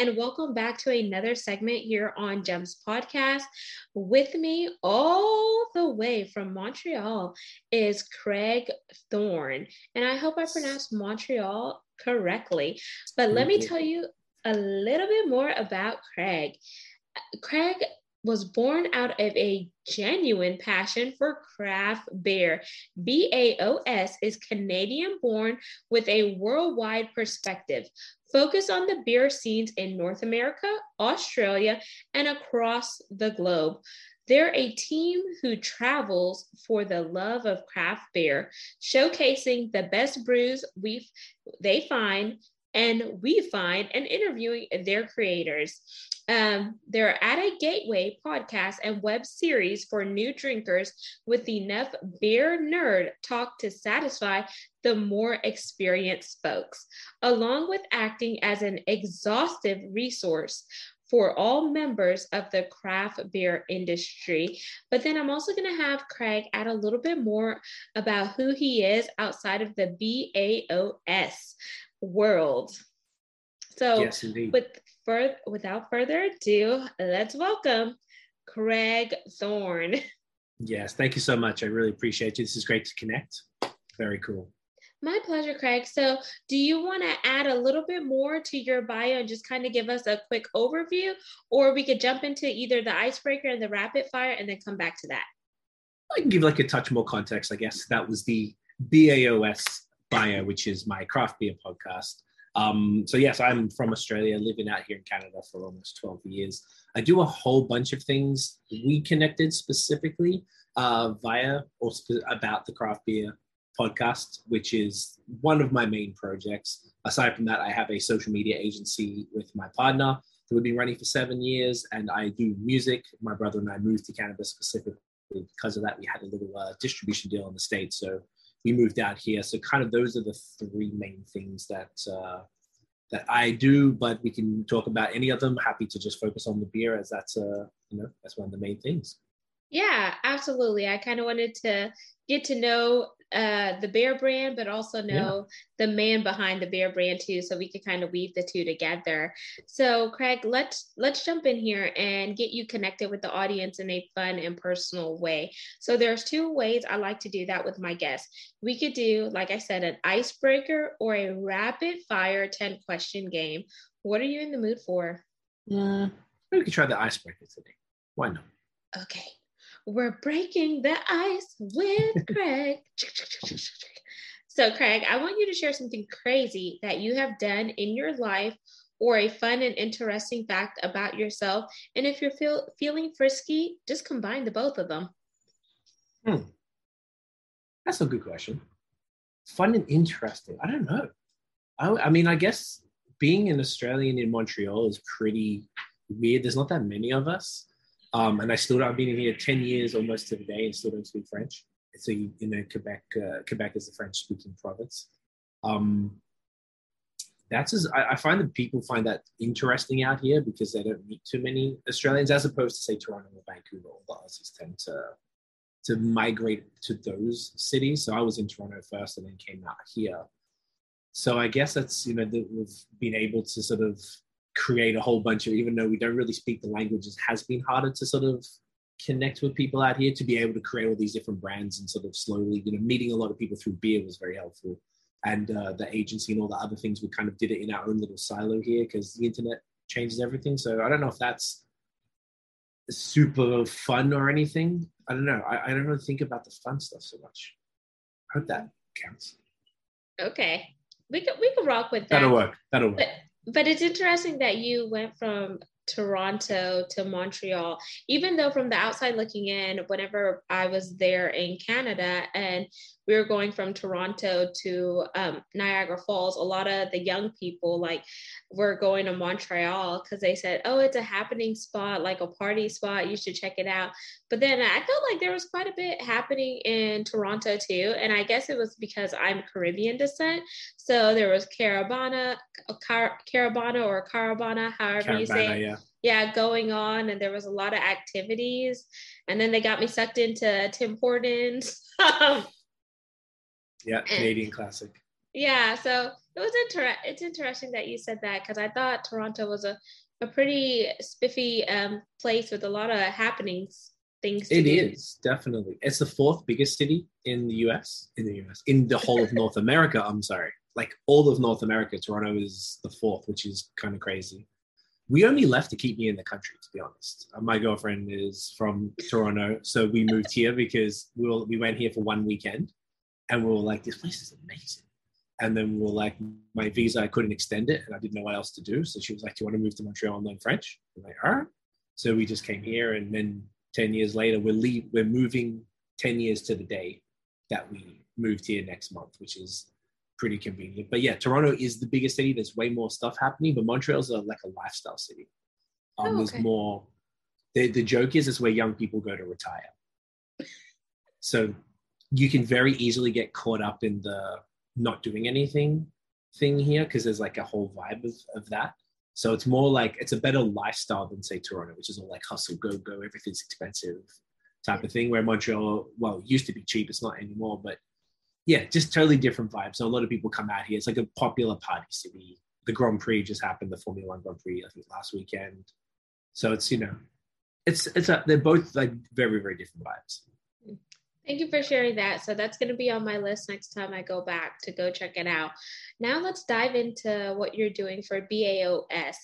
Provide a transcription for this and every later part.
And welcome back to another segment here on GEMS Podcast. With me, all the way from Montreal, is Craig Thorne. And I hope I pronounced Montreal correctly. But let me tell you a little bit more about Craig. Craig was born out of a genuine passion for craft beer. BAOS is Canadian born with a worldwide perspective. Focus on the beer scenes in North America, Australia, and across the globe. They're a team who travels for the love of craft beer, showcasing the best brews we they find and we find and interviewing their creators. Um, they're at a gateway podcast and web series for new drinkers with enough beer nerd talk to satisfy the more experienced folks, along with acting as an exhaustive resource for all members of the craft beer industry. But then I'm also going to have Craig add a little bit more about who he is outside of the BAOS world. So, yes, indeed. with without further ado, let's welcome Craig Thorne. Yes, thank you so much. I really appreciate you. This is great to connect. Very cool. My pleasure, Craig. So, do you want to add a little bit more to your bio and just kind of give us a quick overview, or we could jump into either the icebreaker and the rapid fire and then come back to that? I can give like a touch more context, I guess. That was the BAOS bio, which is my craft beer podcast. Um, so yes, I'm from Australia, living out here in Canada for almost 12 years. I do a whole bunch of things. We connected specifically uh, via or sp- about the craft beer podcast, which is one of my main projects. Aside from that, I have a social media agency with my partner that we've been running for seven years, and I do music. My brother and I moved to Canada specifically because of that. We had a little uh, distribution deal in the States, so we moved out here. So kind of those are the three main things that uh, that I do. But we can talk about any of them. Happy to just focus on the beer as that's uh, you know that's one of the main things. Yeah, absolutely. I kind of wanted to get to know uh, the bear brand, but also know yeah. the man behind the bear brand too, so we could kind of weave the two together. So, Craig, let's let's jump in here and get you connected with the audience in a fun and personal way. So, there's two ways I like to do that with my guests. We could do, like I said, an icebreaker or a rapid fire ten question game. What are you in the mood for? Yeah, we could try the icebreaker today. Why not? Okay. We're breaking the ice with Craig. so, Craig, I want you to share something crazy that you have done in your life or a fun and interesting fact about yourself. And if you're feel, feeling frisky, just combine the both of them. Hmm. That's a good question. Fun and interesting. I don't know. I, I mean, I guess being an Australian in Montreal is pretty weird. There's not that many of us. Um, and I still I've been in here 10 years almost to the day and still don't speak French. So you know, Quebec, uh, Quebec is a French speaking province. Um, that's as I, I, find that people find that interesting out here because they don't meet too many Australians, as opposed to say Toronto or Vancouver. All the Aussies tend to to migrate to those cities. So I was in Toronto first, and then came out here. So I guess that's you know that we've been able to sort of create a whole bunch of, even though we don't really speak the languages, has been harder to sort of connect with people out here to be able to create all these different brands and sort of slowly, you know, meeting a lot of people through beer was very helpful. And uh, the agency and all the other things, we kind of did it in our own little silo here because the internet changes everything. So I don't know if that's super fun or anything. I don't know. I, I don't really think about the fun stuff so much. I hope that counts. Okay. We could we could rock with that. That'll work. That'll work. But but it's interesting that you went from Toronto to Montreal, even though from the outside looking in, whenever I was there in Canada and we were going from Toronto to um, Niagara Falls, a lot of the young people like were going to Montreal because they said, oh, it's a happening spot, like a party spot. You should check it out. But then I felt like there was quite a bit happening in Toronto too. And I guess it was because I'm Caribbean descent. So there was Caribana, Car- or Carabana, however Carabana, you say. Yeah. Yeah, going on. And there was a lot of activities. And then they got me sucked into Tim Hortons. Yeah, Canadian and, classic. Yeah, so it was inter- it's interesting that you said that because I thought Toronto was a, a pretty spiffy um, place with a lot of happenings things. It do. is definitely. It's the fourth biggest city in the US. In the US, in the whole of North America. I'm sorry, like all of North America, Toronto is the fourth, which is kind of crazy. We only left to keep me in the country, to be honest. Uh, my girlfriend is from Toronto, so we moved here because we were, we went here for one weekend and we were like, this place is amazing. And then we were like, my visa, I couldn't extend it and I didn't know what else to do. So she was like, do you want to move to Montreal and learn French? I'm like, all right. So we just came here and then 10 years later, we're, leave, we're moving 10 years to the day that we moved here next month, which is pretty convenient. But yeah, Toronto is the biggest city. There's way more stuff happening, but Montreal's a, like a lifestyle city. Um, oh, okay. There's more. The, the joke is, it's where young people go to retire. So you can very easily get caught up in the not doing anything thing here because there's like a whole vibe of, of that. So it's more like it's a better lifestyle than say Toronto, which is all like hustle, go, go, everything's expensive type of thing. Where Montreal, well, used to be cheap, it's not anymore, but yeah, just totally different vibes. So a lot of people come out here. It's like a popular party city. The Grand Prix just happened, the Formula One Grand Prix, I think last weekend. So it's you know, it's it's a, they're both like very very different vibes. Thank you for sharing that. So that's going to be on my list next time I go back to go check it out. Now let's dive into what you're doing for BAOS.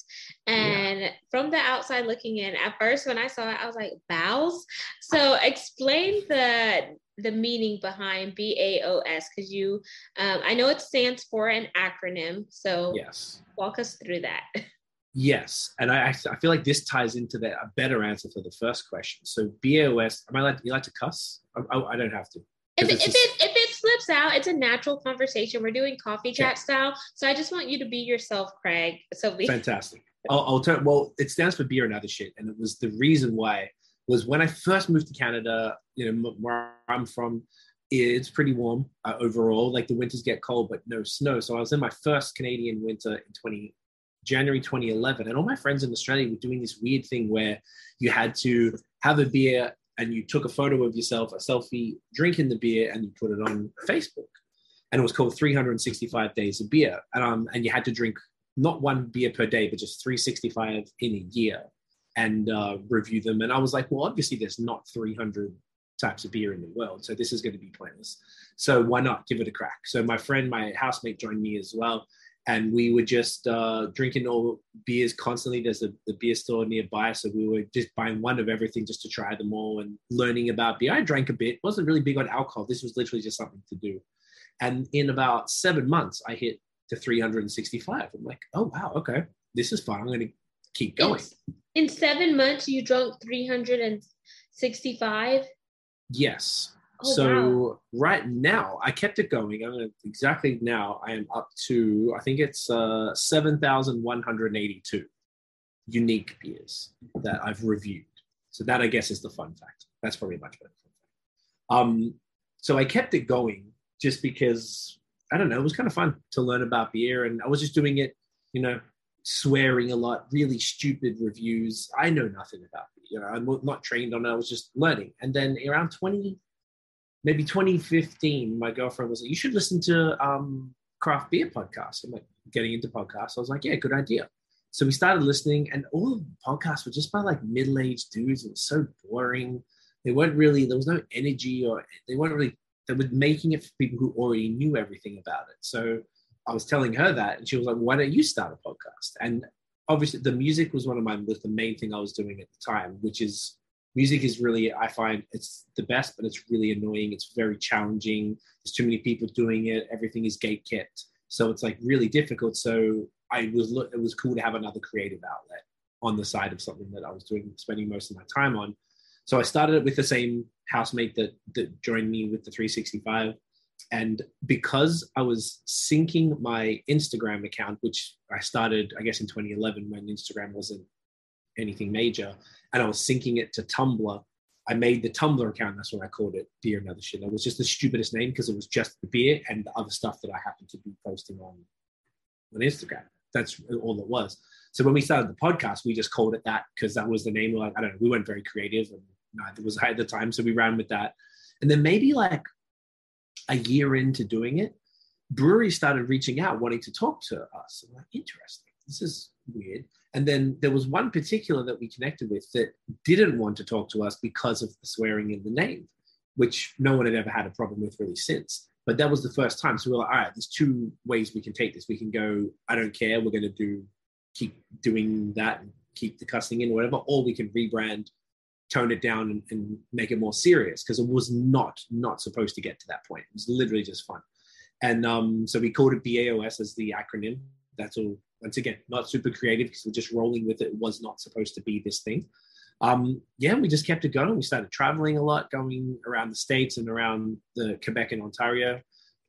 And yeah. from the outside looking in, at first when I saw it, I was like, BOWS. So explain the the meaning behind BAOS because you um, I know it stands for an acronym. So yes, walk us through that. Yes, and I I feel like this ties into the, a better answer for the first question. So BAOS, am I like you like to cuss? I, I don't have to. If it, if, it, if it slips out, it's a natural conversation. We're doing coffee chat yeah. style, so I just want you to be yourself, Craig. So we- fantastic. I'll, I'll turn. Well, it stands for beer and other shit, and it was the reason why was when I first moved to Canada. You know where I'm from, it's pretty warm uh, overall. Like the winters get cold, but no snow. So I was in my first Canadian winter in 20 January 2011, and all my friends in Australia were doing this weird thing where you had to have a beer and you took a photo of yourself, a selfie, drinking the beer, and you put it on Facebook. And it was called 365 Days of Beer. And, um, and you had to drink not one beer per day, but just 365 in a year and uh, review them. And I was like, well, obviously, there's not 300 types of beer in the world. So this is going to be pointless. So why not give it a crack? So my friend, my housemate joined me as well and we were just uh, drinking all beers constantly. There's a, the beer store nearby, so we were just buying one of everything just to try them all and learning about beer. I drank a bit, wasn't really big on alcohol. This was literally just something to do. And in about seven months, I hit to 365. I'm like, oh wow, okay, this is fun. I'm going to keep going. In seven months, you drank 365. Yes. Oh, so wow. right now, I kept it going. I'm exactly now. I am up to I think it's uh, seven thousand one hundred eighty-two unique beers that I've reviewed. So that I guess is the fun fact. That's probably a much better. Um, so I kept it going just because I don't know. It was kind of fun to learn about beer, and I was just doing it, you know, swearing a lot, really stupid reviews. I know nothing about beer. You know, I'm not trained on it. I was just learning. And then around 20, maybe 2015, my girlfriend was like, "You should listen to um, craft beer podcast." I'm like, getting into podcasts. I was like, "Yeah, good idea." So we started listening, and all the podcasts were just by like middle-aged dudes. It was so boring. They weren't really. There was no energy, or they weren't really. They were making it for people who already knew everything about it. So I was telling her that, and she was like, "Why don't you start a podcast?" And obviously, the music was one of my was the main thing I was doing at the time, which is music is really i find it's the best but it's really annoying. It's very challenging. There's too many people doing it. Everything is gate kept so it's like really difficult. So i was look it was cool to have another creative outlet on the side of something that I was doing, spending most of my time on. So I started it with the same housemate that that joined me with the 365. And because I was syncing my Instagram account, which I started, I guess, in 2011 when Instagram wasn't anything major, and I was syncing it to Tumblr, I made the Tumblr account. That's what I called it, beer and other shit. It was just the stupidest name because it was just the beer and the other stuff that I happened to be posting on on Instagram. That's all it was. So when we started the podcast, we just called it that because that was the name. Like I don't know, we weren't very creative, and neither was I at the time. So we ran with that. And then maybe like a year into doing it, breweries started reaching out, wanting to talk to us. I'm like, interesting. This is weird. And then there was one particular that we connected with that didn't want to talk to us because of the swearing in the name, which no one had ever had a problem with really since. But that was the first time. So we are like, all right, there's two ways we can take this. We can go, I don't care, we're going to do, keep doing that and keep the cussing in, or whatever, or we can rebrand, tone it down and, and make it more serious because it was not, not supposed to get to that point. It was literally just fun. And um, so we called it BAOS as the acronym. That's all once again, not super creative because we're just rolling with it. It was not supposed to be this thing. Um, yeah, we just kept it going. We started traveling a lot, going around the states and around the Quebec and Ontario,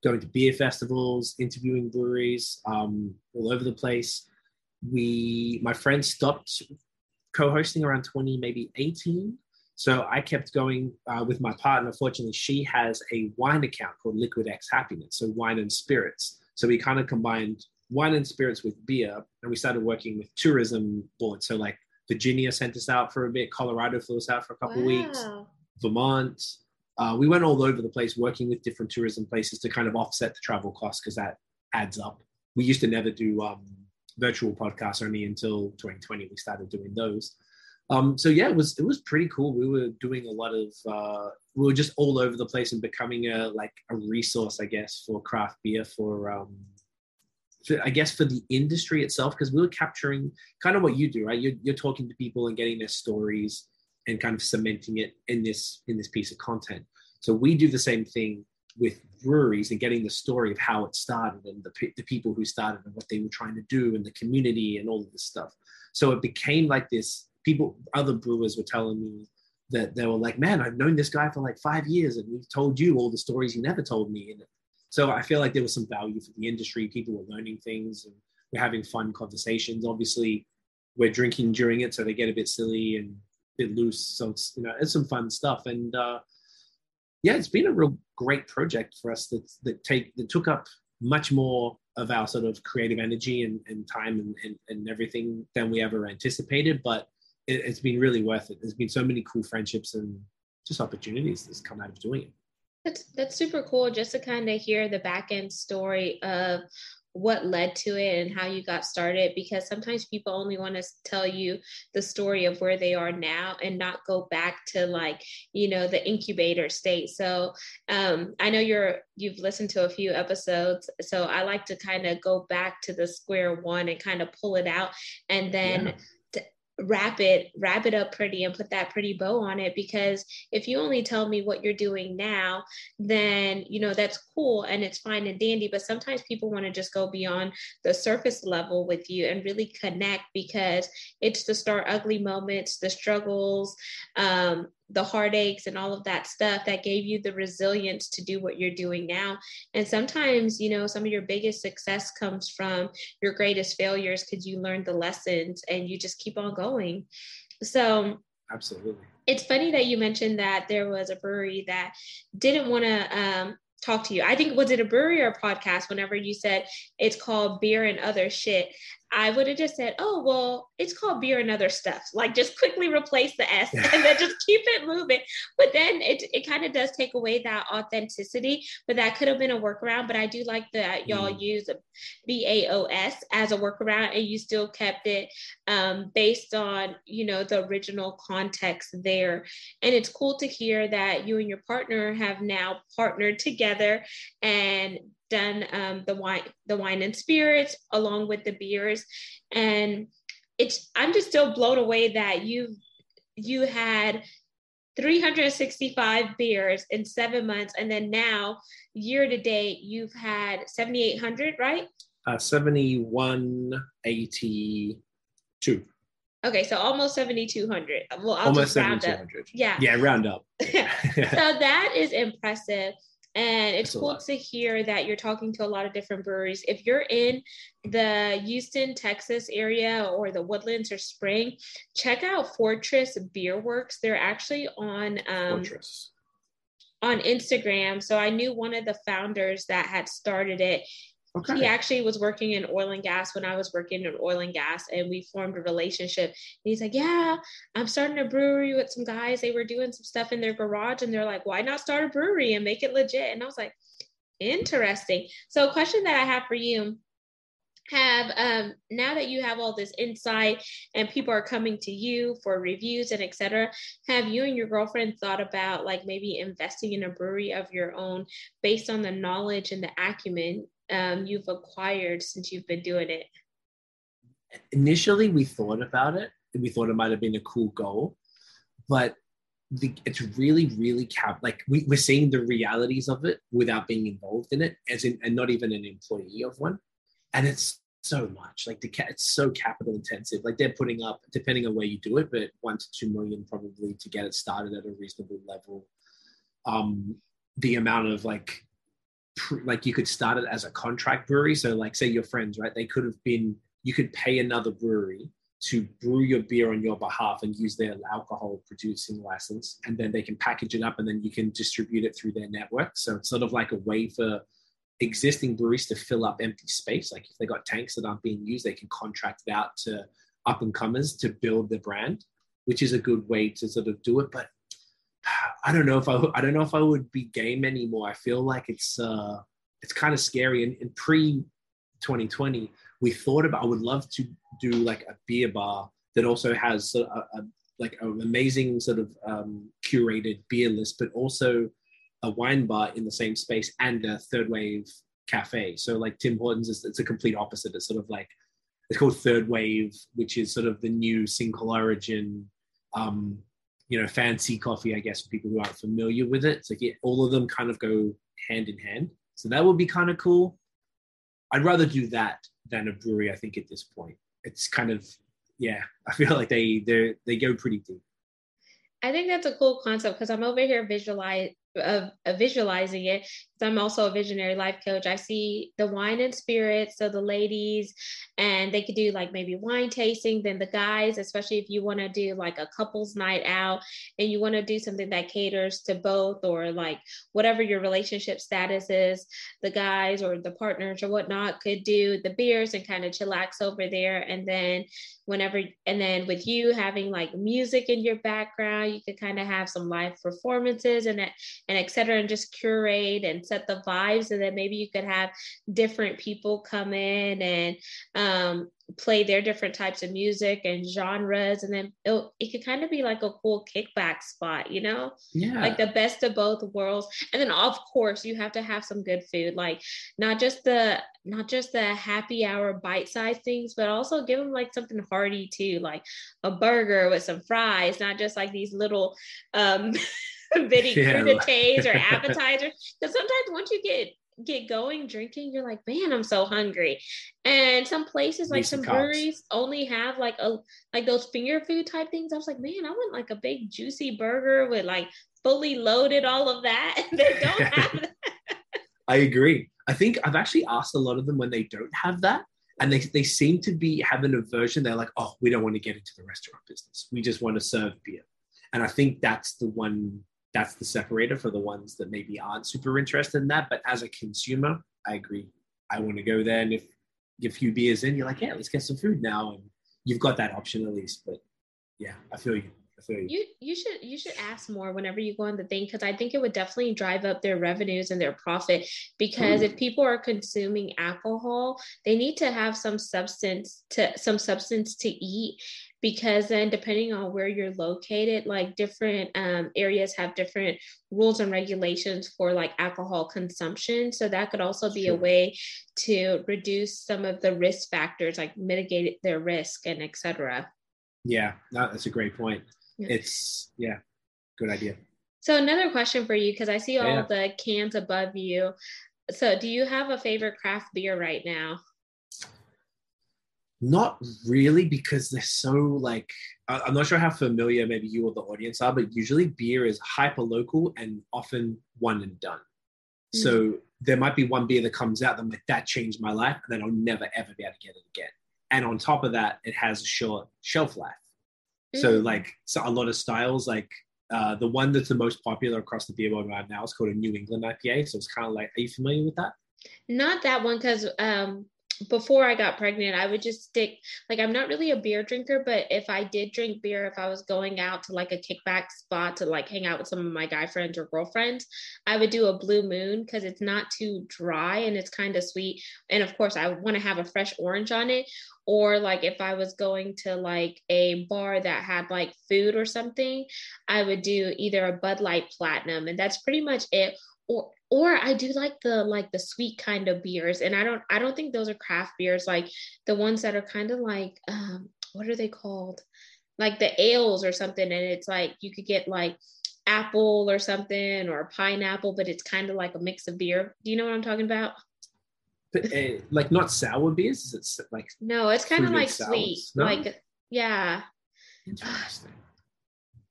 going to beer festivals, interviewing breweries um, all over the place. We, my friend, stopped co-hosting around 20, maybe 18. So I kept going uh, with my partner. Fortunately, she has a wine account called Liquid X Happiness, so wine and spirits. So we kind of combined wine and spirits with beer, and we started working with tourism boards. So like Virginia sent us out for a bit, Colorado flew us out for a couple wow. weeks, Vermont. Uh, we went all over the place working with different tourism places to kind of offset the travel costs because that adds up. We used to never do um, virtual podcasts only until 2020. We started doing those. Um, so yeah, it was it was pretty cool. We were doing a lot of uh, we were just all over the place and becoming a like a resource, I guess, for craft beer for um, I guess for the industry itself, because we were capturing kind of what you do, right? You're, you're talking to people and getting their stories and kind of cementing it in this in this piece of content. So we do the same thing with breweries and getting the story of how it started and the, the people who started and what they were trying to do and the community and all of this stuff. So it became like this. People, other brewers were telling me that they were like, "Man, I've known this guy for like five years, and we've told you all the stories he never told me." And so I feel like there was some value for the industry. People were learning things and we're having fun conversations. Obviously, we're drinking during it, so they get a bit silly and a bit loose. So it's you know it's some fun stuff. And uh, yeah, it's been a real great project for us that that take that took up much more of our sort of creative energy and, and time and, and, and everything than we ever anticipated. But it, it's been really worth it. There's been so many cool friendships and just opportunities that's come out of doing it. That's that's super cool just to kind of hear the back end story of what led to it and how you got started because sometimes people only want to tell you the story of where they are now and not go back to like you know the incubator state. So um, i know you're you've listened to a few episodes so i like to kind of go back to the square one and kind of pull it out and then yeah wrap it wrap it up pretty and put that pretty bow on it because if you only tell me what you're doing now then you know that's cool and it's fine and dandy. But sometimes people want to just go beyond the surface level with you and really connect because it's the start ugly moments the struggles um, the heartaches and all of that stuff that gave you the resilience to do what you're doing now. And sometimes, you know, some of your biggest success comes from your greatest failures because you learned the lessons and you just keep on going. So, absolutely. It's funny that you mentioned that there was a brewery that didn't want to um, talk to you. I think was it a brewery or a podcast whenever you said it's called beer and other shit. I would have just said, oh, well, it's called beer and other stuff. Like just quickly replace the S and then just keep it moving. But then it, it kind of does take away that authenticity, but that could have been a workaround. But I do like that y'all mm. use BAOS as a workaround and you still kept it um, based on, you know, the original context there. And it's cool to hear that you and your partner have now partnered together and done um, the wine, the wine and spirits along with the beers, and it's. I'm just still blown away that you you had 365 beers in seven months, and then now year to date you've had 7,800, right? Uh, 7182. Okay, so almost 7,200. Well, I'll Almost just round up. 7,200. Yeah. Yeah, round up. so that is impressive. And it's That's cool to hear that you're talking to a lot of different breweries. If you're in the Houston, Texas area or the Woodlands or Spring, check out Fortress Beer Works. They're actually on um, Fortress. on Instagram. So I knew one of the founders that had started it. Okay. He actually was working in oil and gas when I was working in oil and gas, and we formed a relationship. And he's like, Yeah, I'm starting a brewery with some guys. They were doing some stuff in their garage, and they're like, Why not start a brewery and make it legit? And I was like, Interesting. So, a question that I have for you have um now that you have all this insight and people are coming to you for reviews and etc have you and your girlfriend thought about like maybe investing in a brewery of your own based on the knowledge and the acumen um, you've acquired since you've been doing it Initially, we thought about it. We thought it might have been a cool goal, but the, it's really, really cap. Like we, we're seeing the realities of it without being involved in it, as in, and not even an employee of one. And it's so much. Like the ca- it's so capital intensive. Like they're putting up, depending on where you do it, but one to two million probably to get it started at a reasonable level. Um, the amount of like like you could start it as a contract brewery. So like say your friends, right? They could have been you could pay another brewery to brew your beer on your behalf and use their alcohol producing license and then they can package it up and then you can distribute it through their network. So it's sort of like a way for existing breweries to fill up empty space. Like if they got tanks that aren't being used, they can contract it out to up and comers to build the brand, which is a good way to sort of do it. But I don't know if I I don't know if I would be game anymore. I feel like it's uh it's kind of scary. And, and pre 2020, we thought about I would love to do like a beer bar that also has a, a like an amazing sort of um, curated beer list, but also a wine bar in the same space and a third wave cafe. So like Tim Hortons is it's a complete opposite. It's sort of like it's called Third Wave, which is sort of the new single origin, um, you know, fancy coffee, I guess, for people who aren't familiar with it. So yeah, all of them kind of go hand in hand. So that would be kind of cool. I'd rather do that than a brewery, I think, at this point. It's kind of yeah, I feel like they they they go pretty deep. I think that's a cool concept because I'm over here visualize of, of visualizing it. I'm also a visionary life coach. I see the wine and spirits, so the ladies, and they could do like maybe wine tasting. Then the guys, especially if you want to do like a couples night out and you want to do something that caters to both or like whatever your relationship status is, the guys or the partners or whatnot could do the beers and kind of chillax over there. And then whenever and then with you having like music in your background you could kind of have some live performances and and et cetera and just curate and set the vibes and then maybe you could have different people come in and um, play their different types of music and genres and then it, it could kind of be like a cool kickback spot you know Yeah. like the best of both worlds and then of course you have to have some good food like not just the not just the happy hour bite size things but also give them like something hearty too like a burger with some fries not just like these little um bitty Yeah. crudités or appetizers because sometimes once you get get going drinking you're like man i'm so hungry and some places like some some breweries only have like a like those finger food type things i was like man i want like a big juicy burger with like fully loaded all of that they don't have that I agree. I think I've actually asked a lot of them when they don't have that, and they, they seem to be have an aversion. They're like, oh, we don't want to get into the restaurant business. We just want to serve beer. And I think that's the one that's the separator for the ones that maybe aren't super interested in that. But as a consumer, I agree. I want to go there, and if a few beers in, you're like, yeah, let's get some food now, and you've got that option at least. But yeah, I feel you. I feel you. you you should you should ask more whenever you go on the thing because i think it would definitely drive up their revenues and their profit because if people are consuming alcohol they need to have some substance to some substance to eat because then depending on where you're located like different um, areas have different rules and regulations for like alcohol consumption so that could also be a way to reduce some of the risk factors like mitigate their risk and etc Yeah, no, that's a great point. Yeah. It's yeah, good idea. So another question for you, because I see all Yeah. the cans above you. So do you have a favorite craft beer right now? Not really, because they're so like I'm not sure how familiar maybe you or the audience are, but usually beer is hyper local and often one and done. So there might be one beer that comes out that I'm like that changed my life, and then I'll never ever be able to get it again. And on top of that, it has a short shelf life. So Mm. like so a lot of styles, like uh, the one that's the most popular across the beer world right now is called a New England IPA. So it's kind of like, are you familiar with that? Not that one, because um, before I got pregnant, I would just stick. Like, I'm not really a beer drinker, but if I did drink beer, if I was going out to like a kickback spot to like hang out with some of my guy friends or girlfriends, I would do a Blue Moon because it's not too dry and it's kind of sweet. And of course, I want to have a fresh orange on it. Or like if I was going to like a bar that had like food or something, I would do either a Bud Light Platinum, and that's pretty much it. Or or I do like the like the sweet kind of beers, and I don't I don't think those are craft beers like the ones that are kind of like um what are they called like the ales or something, and it's like you could get like apple or something or pineapple, but it's kind of like a mix of beer. Do you know what I'm talking about? But, uh, like not sour beers. Is it like No, it's kind of like sours? sweet, No? like yeah. interesting?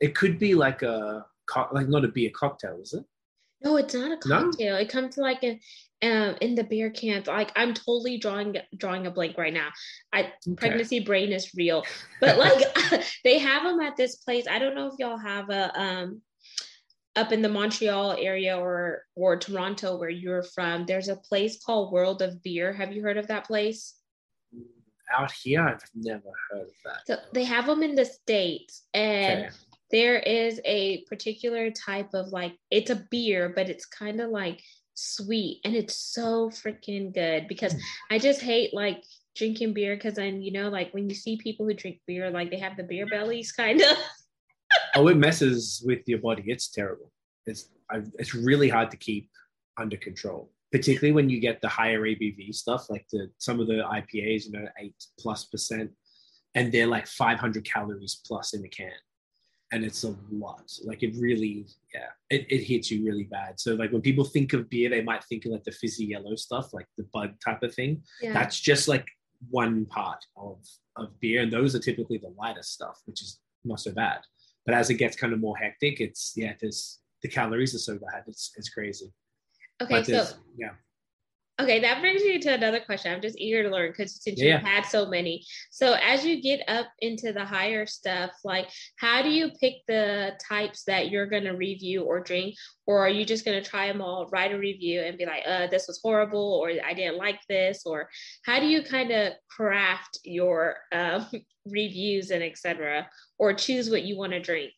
It could be like a like not a beer cocktail, is it? No, it's not a No? cocktail. It comes like a um in the beer cans. Like I'm totally drawing drawing a blank right now. I Okay. pregnancy brain is real. But like they have them at this place. I don't know if y'all have a um up in the Montreal area or or Toronto where you're from. There's a place called World of Beer. Have you heard of that place? Out here, I've never heard of that. So they have them in the states and Okay. There is a particular type of like it's a beer but it's kind of like sweet and it's so freaking good because Hmm. i just hate like drinking beer because then you know like when you see people who drink beer like they have the beer bellies kind of oh, it messes with your body. It's terrible. It's I, it's really hard to keep under control, particularly when you get the higher ABV stuff, like the some of the IPAs, you know, eight plus percent, and they're like 500 calories plus in a can, and it's a lot. Like it really, yeah, it, it hits you really bad. So like when people think of beer, they might think of like the fizzy yellow stuff, like the Bud type of thing. yeah That's just like one part of of beer, and those are typically the lighter stuff, which is not so bad. But as it gets kind of more hectic, it's yeah, there's the calories are so bad, it's it's crazy. okay but so yeah, okay that brings me to another question. I'm just eager to learn because since Yeah, you've had so many. So as you get up into the higher stuff like how do you pick the types that you're going to review or drink? Or are you just going to try them all write a review and be like uh this was horrible or i didn't like this or how do you kind of craft your um, reviews and etc or choose what you want to drink?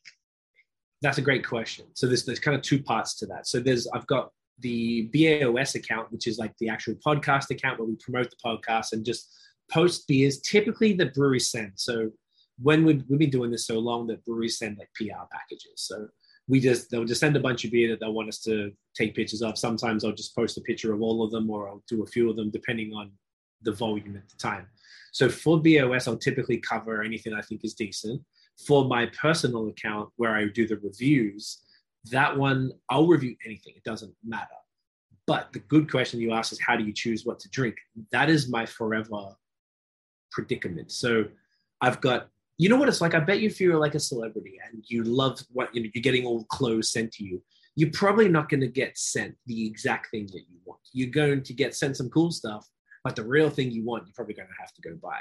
That's a great question. So there's there's kind of two parts to that. So there's I've got the BAOS account, which is like the actual podcast account where we promote the podcast and just post beers, typically the breweries send. So when we've, we've been doing this so long that breweries send like PR packages. So we just they'll just send a bunch of beer that they'll want us to take pictures of. Sometimes I'll just post a picture of all of them or I'll do a few of them depending on the volume at the time. So for BOS, I'll typically cover anything I think is decent. For my personal account where I do the reviews, that one I'll review anything. It doesn't matter. But the good question you ask is how do you choose what to drink? That is my forever predicament. So I've got you know what it's like. I bet you if you're like a celebrity and you love what you know, you're getting all clothes sent to you, you're probably not going to get sent the exact thing that you want. You're going to get sent some cool stuff, but the real thing you want, you're probably going to have to go buy.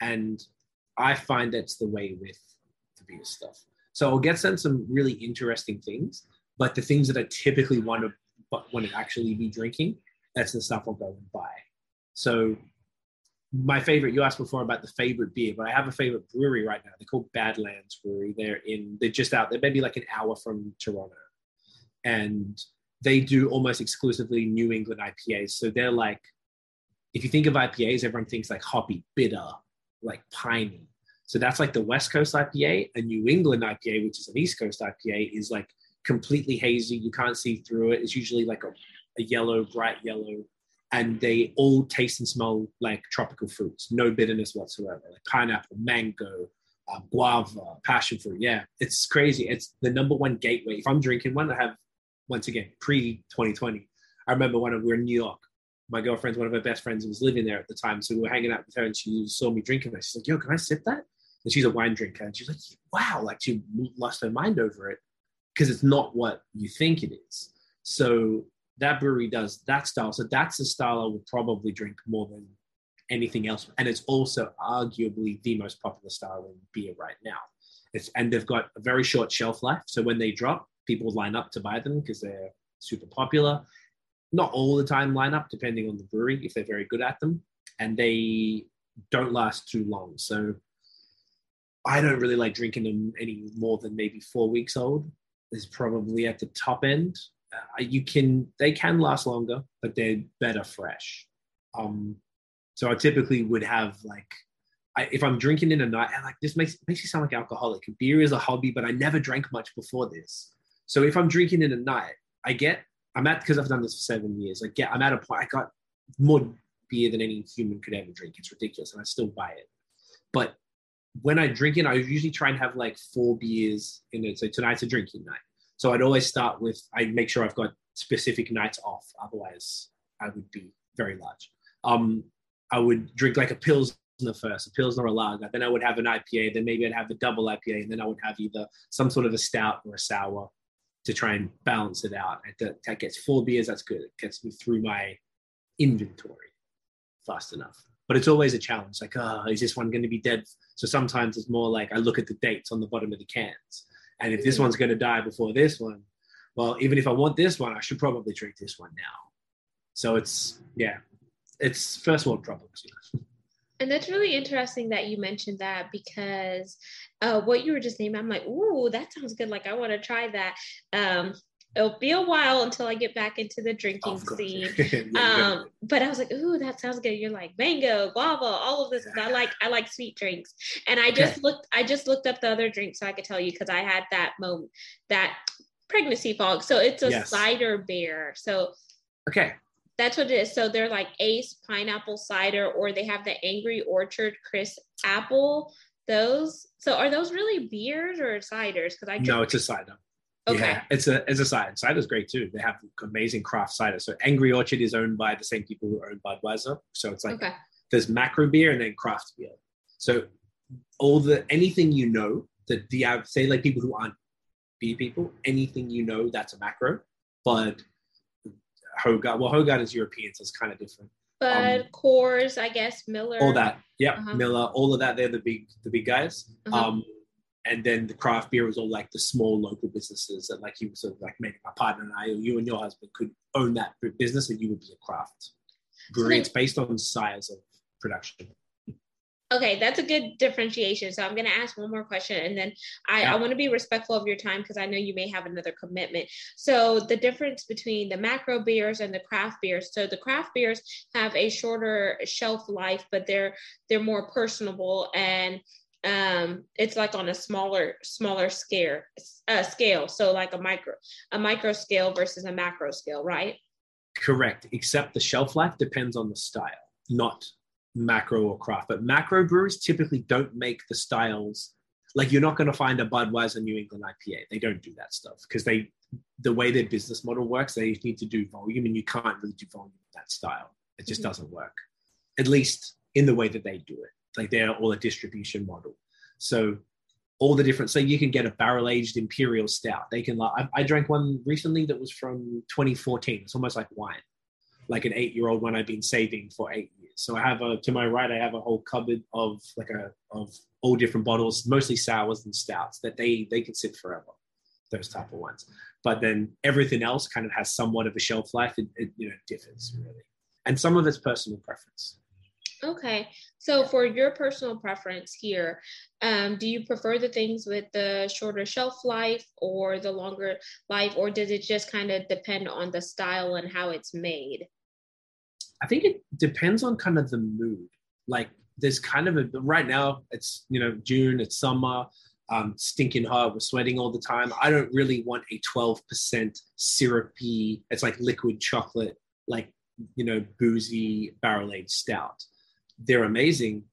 And I find that's the way with the beer stuff. So I'll get sent some really interesting things, but the things that I typically want to but want to actually be drinking, that's the stuff I'll go and buy. So my favorite, you asked before about the favorite beer, but I have a favorite brewery right now. They're called Badlands Brewery. They're in, they're just out, they're maybe like an hour from Toronto. And they do almost exclusively New England IPAs. So they're like, if you think of IPAs, everyone thinks like hoppy, bitter, like piney. So that's like the West Coast IPA. A New England IPA, which is an East Coast IPA, is like completely hazy. You can't see through it. It's usually like a, a yellow, bright yellow and they all taste and smell like tropical fruits, no bitterness whatsoever, like pineapple, mango, uh, guava, passion fruit. Yeah, it's crazy. It's the number one gateway. If I'm drinking one, I have once again pre 2020. I remember when we were in New York. my girlfriend's one of her best friends was living there at the time. So we were hanging out with her and she saw me drinking that. She's like, yo, can I sip that? And she's a wine drinker. And she's like, wow, like she lost her mind over it because it's not what you think it is. So that brewery does that style. So that's the style I would probably drink more than anything else. And it's also arguably the most popular style in beer right now. It's, and they've got a very short shelf life. So when they drop, people line up to buy them because they're super popular. Not all the time line up, depending on the brewery, if they're very good at them. And they don't last too long. So I don't really like drinking them any more than maybe four weeks old. Is probably at the top end. Uh, you can they can last longer, but they're better fresh. Um, so I typically would have like I, if I'm drinking in a night, and like this makes makes you sound like alcoholic. Beer is a hobby, but I never drank much before this. So if I'm drinking in a night, I get I'm at because I've done this for seven years. I get I'm at a point I got more beer than any human could ever drink. It's ridiculous, and I still buy it. But when I drink it, I usually try and have like four beers in it. So tonight's a drinking night. So I'd always start with I make sure I've got specific nights off. Otherwise, I would be very large. Um, I would drink like a pills the first, a Pilsner or a lager. Then I would have an IPA. Then maybe I'd have a double IPA, and then I would have either some sort of a stout or a sour to try and balance it out. That, that gets four beers. That's good. It gets me through my inventory fast enough. But it's always a challenge. Like, oh, is this one going to be dead? So sometimes it's more like I look at the dates on the bottom of the cans, and if this one's going to die before this one, well, even if I want this one, I should probably drink this one now. So it's yeah, it's first world problems. You know? And that's really interesting that you mentioned that because uh, what you were just naming, I'm like, ooh, that sounds good. Like I want to try that. Um, it'll be a while until I get back into the drinking scene. um, but I was like, ooh, that sounds good. You're like mango, guava, all of this. I like I like sweet drinks. And I just okay. looked I just looked up the other drinks so I could tell you because I had that moment that pregnancy fog. So it's a yes. cider beer. So okay. That's what it is. So they're like Ace pineapple cider, or they have the Angry Orchard Crisp apple. Those. So are those really beers or ciders? Because I drink- no, it's a cider. Okay. Yeah, it's a it's a cider. Cider's great too. They have amazing craft cider. So Angry Orchard is owned by the same people who own Budweiser. So it's like okay. there's macro beer and then craft beer. So all the anything you know that the say like people who aren't beer people, anything you know that's a macro. But Hoegaarden. Well, Hoegaarden is European, so it's kind of different. But um, Coors, I guess Miller. All that, yeah, uh-huh. Miller, all of that. They're the big, the big guys. Uh-huh. Um, and then the craft beer was all like the small local businesses that, like you sort of like maybe my partner and I, or you and your husband, could own that business, and you would be a craft brewery. So it's based on size of production. Okay, that's a good differentiation. So I'm going to ask one more question and then I, yeah. I want to be respectful of your time because I know you may have another commitment. So the difference between the macro beers and the craft beers. So the craft beers have a shorter shelf life, but they're they're more personable and um it's like on a smaller smaller scale uh, scale so like a micro a micro scale versus a macro scale right correct except the shelf life depends on the style not macro or craft. But macro brewers typically don't make the styles like you're not going to find a Budweiser New England IPA. They don't do that stuff because they the way their business model works, they need to do volume, and you can't really do volume with that style. It just mm-hmm. doesn't work, at least in the way that they do it. Like they're all a distribution model. So all the different. So you can get a barrel aged imperial stout. They can. I, I drank one recently that was from 2014. It's almost like wine, like an eight year old one I've been saving for eight years. so I have a to my right, I have a whole cupboard of like a of all different bottles, mostly sours and stouts that they they can sit forever. Those type of ones, but then everything else kind of has somewhat of a shelf life. It, it you know differs really, and some of it's personal preference. Okay, so for your personal preference here, um, do you prefer the things with the shorter shelf life or the longer life, or does it just kind of depend on the style and how it's made? I think it depends on kind of the mood. Like there's kind of a right now it's you know June, it's summer, um, stinking hot, we're sweating all the time. I don't really want a 12% syrupy, it's like liquid chocolate, like you know, boozy barrel aged stout. They're amazing,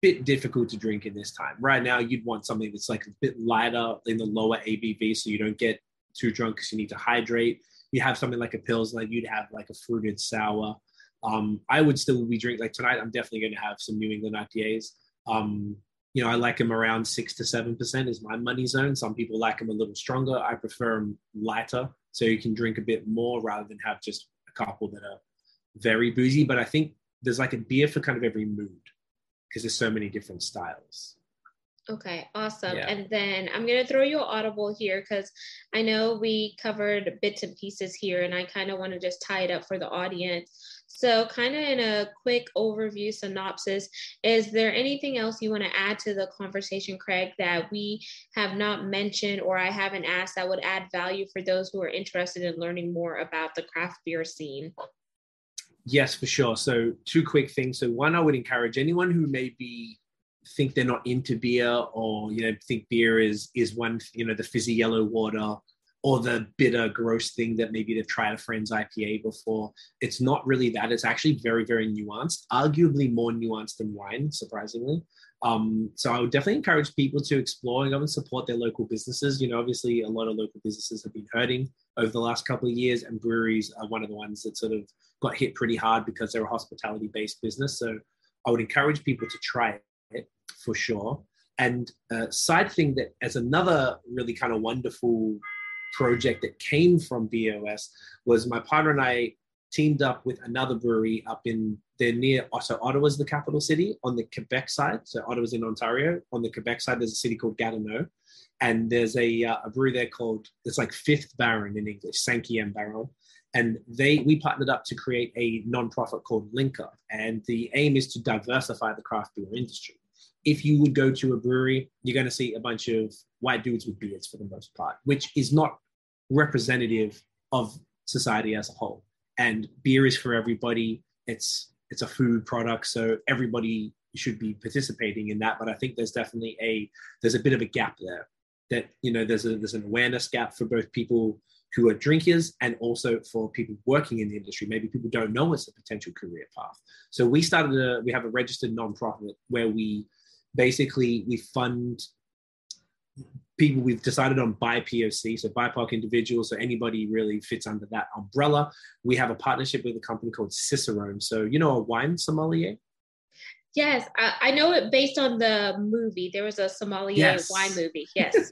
bit difficult to drink in this time. Right now, you'd want something that's like a bit lighter in the lower ABV so you don't get too drunk because you need to hydrate. You have something like a Pilsner, you'd have like a fruited sour Um, I would still be drinking like tonight. I'm definitely going to have some New England IPAs. Um, you know, I like them around six to seven percent is my money zone. Some people like them a little stronger. I prefer them lighter, so you can drink a bit more rather than have just a couple that are very boozy. But I think there's like a beer for kind of every mood because there's so many different styles. Okay, awesome. Yeah. And then I'm going to throw you an audible here because I know we covered bits and pieces here, and I kind of want to just tie it up for the audience. So, kind of in a quick overview synopsis, is there anything else you want to add to the conversation, Craig, that we have not mentioned or I haven't asked that would add value for those who are interested in learning more about the craft beer scene? Yes, for sure. So, two quick things. So, one, I would encourage anyone who may be think they're not into beer or you know think beer is is one you know the fizzy yellow water or the bitter gross thing that maybe they've tried a friend's IPA before. It's not really that. It's actually very very nuanced, arguably more nuanced than wine, surprisingly. Um, so I would definitely encourage people to explore and go and support their local businesses. You know, obviously a lot of local businesses have been hurting over the last couple of years, and breweries are one of the ones that sort of got hit pretty hard because they're a hospitality based business. So I would encourage people to try it for sure. And uh, side thing that as another really kind of wonderful project that came from BAOS was my partner and I teamed up with another brewery up in they're near so Ottawa's the capital city on the Quebec side. So Ottawa's in Ontario. On the Quebec side, there's a city called Gatineau, and there's a, uh, a brewery there called it's like Fifth Baron in English, Cinquième Baron. And they we partnered up to create a nonprofit called Link Up, and the aim is to diversify the craft beer industry if you would go to a brewery, you're going to see a bunch of white dudes with beards for the most part, which is not representative of society as a whole. And beer is for everybody. It's it's a food product, so everybody should be participating in that. But I think there's definitely a there's a bit of a gap there. That you know there's a there's an awareness gap for both people who are drinkers and also for people working in the industry. Maybe people don't know it's a potential career path. So we started a we have a registered nonprofit where we basically we fund people we've decided on BIPOC, so BIPOC individuals, so anybody really fits under that umbrella. We have a partnership with a company called Cicerone. So you know a wine sommelier? Yes, I, I know it based on the movie. There was a sommelier yes. wine movie. Yes.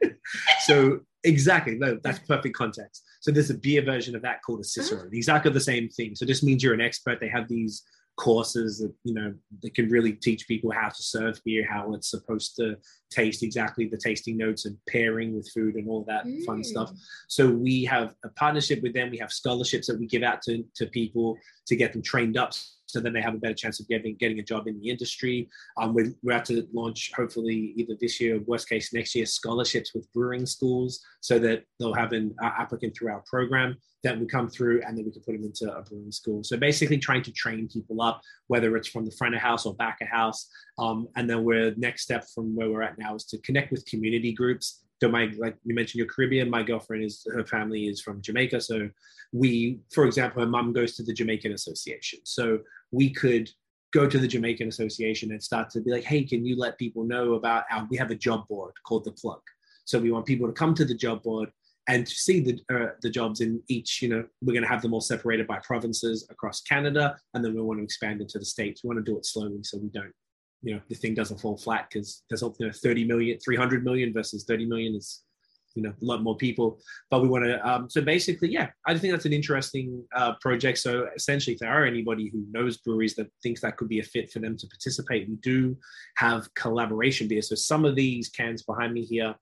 so exactly, no, that's perfect context. So there's a beer version of that called a Cicerone. Exactly the same thing. So this means you're an expert. They have these courses that you know that can really teach people how to serve beer, how it's supposed to taste exactly the tasting notes and pairing with food and all that mm. fun stuff. So we have a partnership with them. We have scholarships that we give out to, to people to get them trained up so then they have a better chance of getting getting a job in the industry. Um, we're, we're about to launch, hopefully, either this year or worst case next year, scholarships with brewing schools so that they'll have an uh, applicant through our program that will come through and then we can put them into a brewing school. So basically, trying to train people up, whether it's from the front of house or back of house. Um, and then we're next step from where we're at now is to connect with community groups so my like you mentioned your Caribbean, my girlfriend is her family is from Jamaica. So we, for example, her mom goes to the Jamaican Association. So we could go to the Jamaican Association and start to be like, hey, can you let people know about our, we have a job board called the plug. So we want people to come to the job board and to see the uh, the jobs in each. You know, we're going to have them all separated by provinces across Canada, and then we want to expand into the states. We want to do it slowly so we don't, you know, the thing doesn't fall flat because there's you know, 30 million, 300 million versus 30 million is you know a lot more people but we want to um, so basically yeah i think that's an interesting uh, project. So essentially if there are anybody who knows breweries that thinks that could be a fit for them to participate we do have collaboration beers. So some of these cans behind me here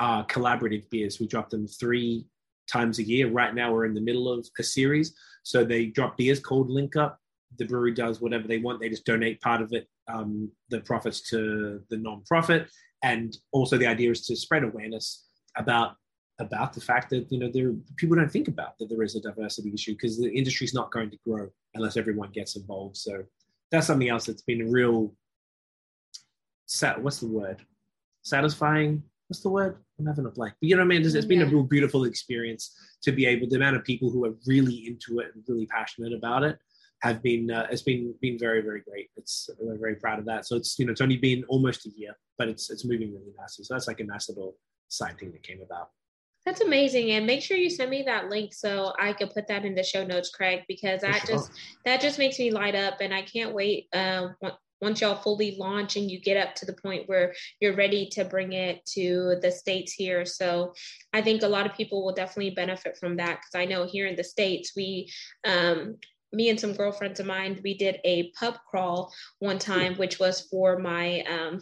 are collaborative beers. We drop them three times a year. Right now we're in the middle of a series. So they drop beers called link up. The brewery does whatever they want. They just donate part of it um, the profits to the non-profit. And also the idea is to spread awareness about about the fact that you know there people don't think about that there is a diversity issue because the industry is not going to grow unless everyone gets involved. So that's something else that's been a real. Sat, what's the word? Satisfying. What's the word? I'm having a blank. But you know what I mean? It's, it's been yeah. a real beautiful experience to be able. The amount of people who are really into it and really passionate about it have been. Uh, it's been been very very great. It's we're very proud of that. So it's you know it's only been almost a year, but it's it's moving really nicely. So that's like a nice little side thing that came about. That's amazing. And make sure you send me that link so I can put that in the show notes, Craig, because that sure. just that just makes me light up and I can't wait uh, once y'all fully launch and you get up to the point where you're ready to bring it to the states here so i think a lot of people will definitely benefit from that because i know here in the states we um, me and some girlfriends of mine we did a pub crawl one time which was for my um,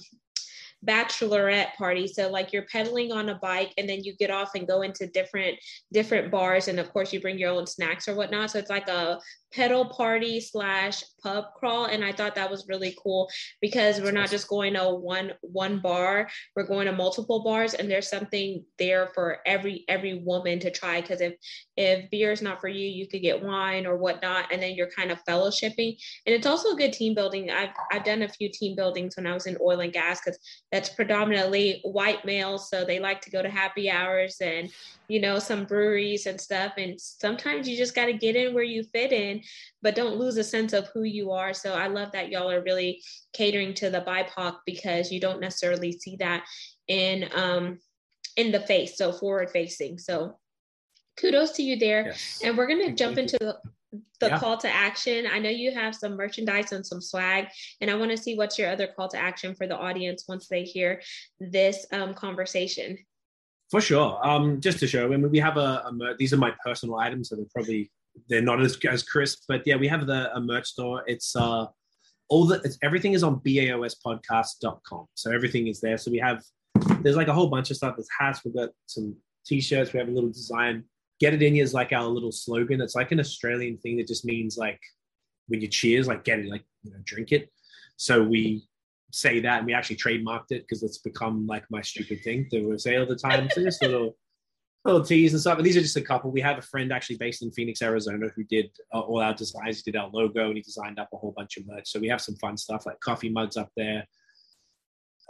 bachelorette party. So like you're pedaling on a bike and then you get off and go into different different bars and of course you bring your own snacks or whatnot. So it's like a pedal party slash pub crawl and i thought that was really cool because we're not just going to one one bar we're going to multiple bars and there's something there for every every woman to try because if if beer is not for you you could get wine or whatnot and then you're kind of fellowshipping. And it's also a good team building. I've i've done a few team buildings when i was in oil and gas because that's predominantly white males so they like to go to happy hours and you know, some breweries and stuff. And sometimes you just got to get in where you fit in, but don't lose a sense of who you are. So I love that y'all are really catering to the BIPOC because you don't necessarily see that in um in the face, so forward facing. So kudos to you there. Yes. And we're gonna jump into the the yeah. call to action. I know you have some merchandise and some swag, and I want to see what's your other call to action for the audience once they hear this um, conversation. For sure. Um, just to show, I mean, we have a, a mer- these are my personal items, so they're probably they're not as as crisp, but yeah, we have the a merch store. It's uh all the it's, everything is on baospodcast.com, so everything is there. So we have there's like a whole bunch of stuff. There's hats. We've got some t-shirts. We have a little design. Get it in you is like our little slogan. It's like an Australian thing that just means like when you cheers, like get it, like you know, drink it. So we say that, and we actually trademarked it because it's become like my stupid thing to say all the time. So just little little teas and stuff. And these are just a couple. We have a friend actually based in Phoenix, Arizona, who did uh, all our designs. He did our logo, and he designed up a whole bunch of merch. So we have some fun stuff like coffee mugs up there,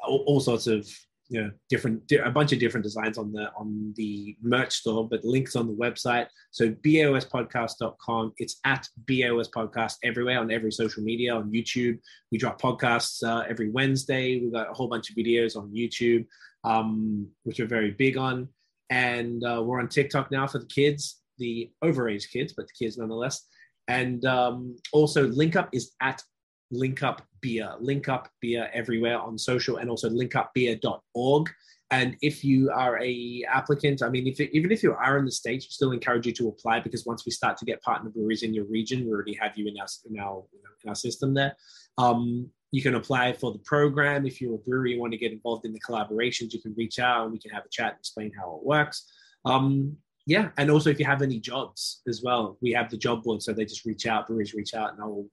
all, all sorts of you know different a bunch of different designs on the on the merch store but links on the website. So baospodcast.com it's at baos podcast everywhere on every social media on youtube. We drop podcasts uh, every wednesday. We've got a whole bunch of videos on youtube um, which we're very big on. And uh, we're on tiktok now for the kids the overage kids but the kids nonetheless. And um, also link up is at link up beer link up beer everywhere on social and also linkupbeer.org and if you are a applicant i mean if even if you are in the states we still encourage you to apply because once we start to get partner breweries in your region we already have you in our in our, in our system there. Um, you can apply for the program. If you're a brewery and want to get involved in the collaborations you can reach out and we can have a chat and explain how it works. Um, yeah and also if you have any jobs as well we have the job board so they just reach out breweries reach out and i will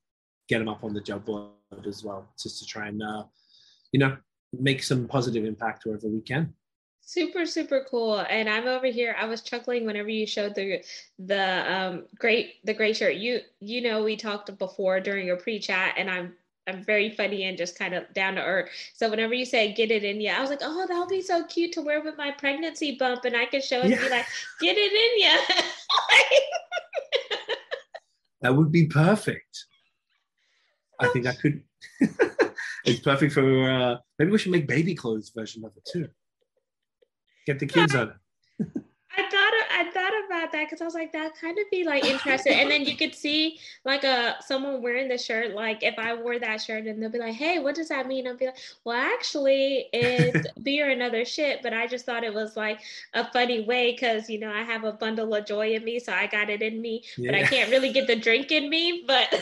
get them up on the job board as well, just to try and uh, you know make some positive impact wherever we can. Super, super cool. And I'm over here. I was chuckling whenever you showed the the um great the great shirt. You you know we talked before during your pre-chat, and I'm I'm very funny and just kind of down to earth. So whenever you say get it in you, I was like, oh, that'll be so cute to wear with my pregnancy bump, and I can show it yeah. and be like, get it in you. that would be perfect. I think I could. it's perfect for. Uh, maybe we should make baby clothes version of it too. Get the kids on it. I thought I thought about that because I was like that kind of be like interesting, and then you could see like a uh, someone wearing the shirt. Like if I wore that shirt, and they'll be like, "Hey, what does that mean?" I'll be like, "Well, actually, it's beer and other shit." But I just thought it was like a funny way because you know I have a bundle of joy in me, so I got it in me, yeah. but I can't really get the drink in me. But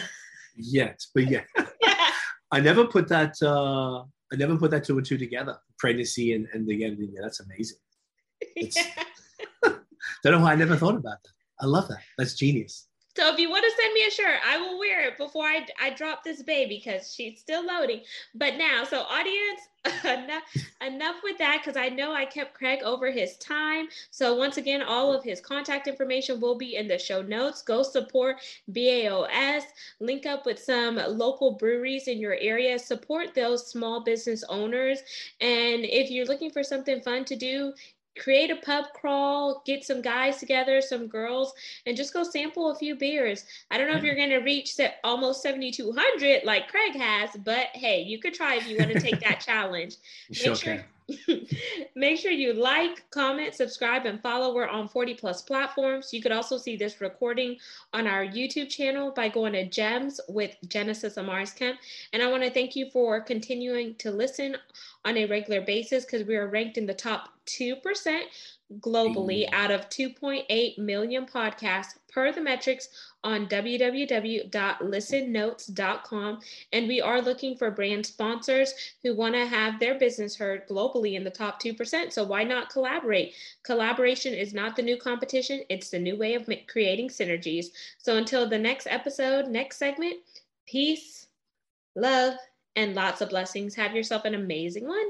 yet, but yeah. I never put that. Uh, I never put that two and two together. Pregnancy and and the editing. Yeah, that's amazing. It's, yeah. don't know why I never thought about that. I love that. That's genius. So if you want to send me a shirt, I will wear it before I, I drop this baby because she's still loading. But now, so audience, enough, enough with that because I know I kept Craig over his time. So once again, all of his contact information will be in the show notes. Go support BAOS, link up with some local breweries in your area, support those small business owners. And if you're looking for something fun to do, create a pub crawl, get some guys together, some girls, and just go sample a few beers. I don't know if you're going to reach almost 7,200 like Craig has, but hey, you could try if you want to take that challenge. Make sure, sure Make sure you like, comment, subscribe, and follow. We're on 40 plus platforms. You could also see this recording on our YouTube channel by going to Gems with Genesis Amaris Kemp. And I want to thank you for continuing to listen on a regular basis because we are ranked in the top 2% globally out of 2.8 million podcasts per the metrics on www.listennotes.com. And we are looking for brand sponsors who want to have their business heard globally in the top 2%. So why not collaborate? Collaboration is not the new competition, it's the new way of creating synergies. So until the next episode, next segment, peace, love, and lots of blessings. Have yourself an amazing one.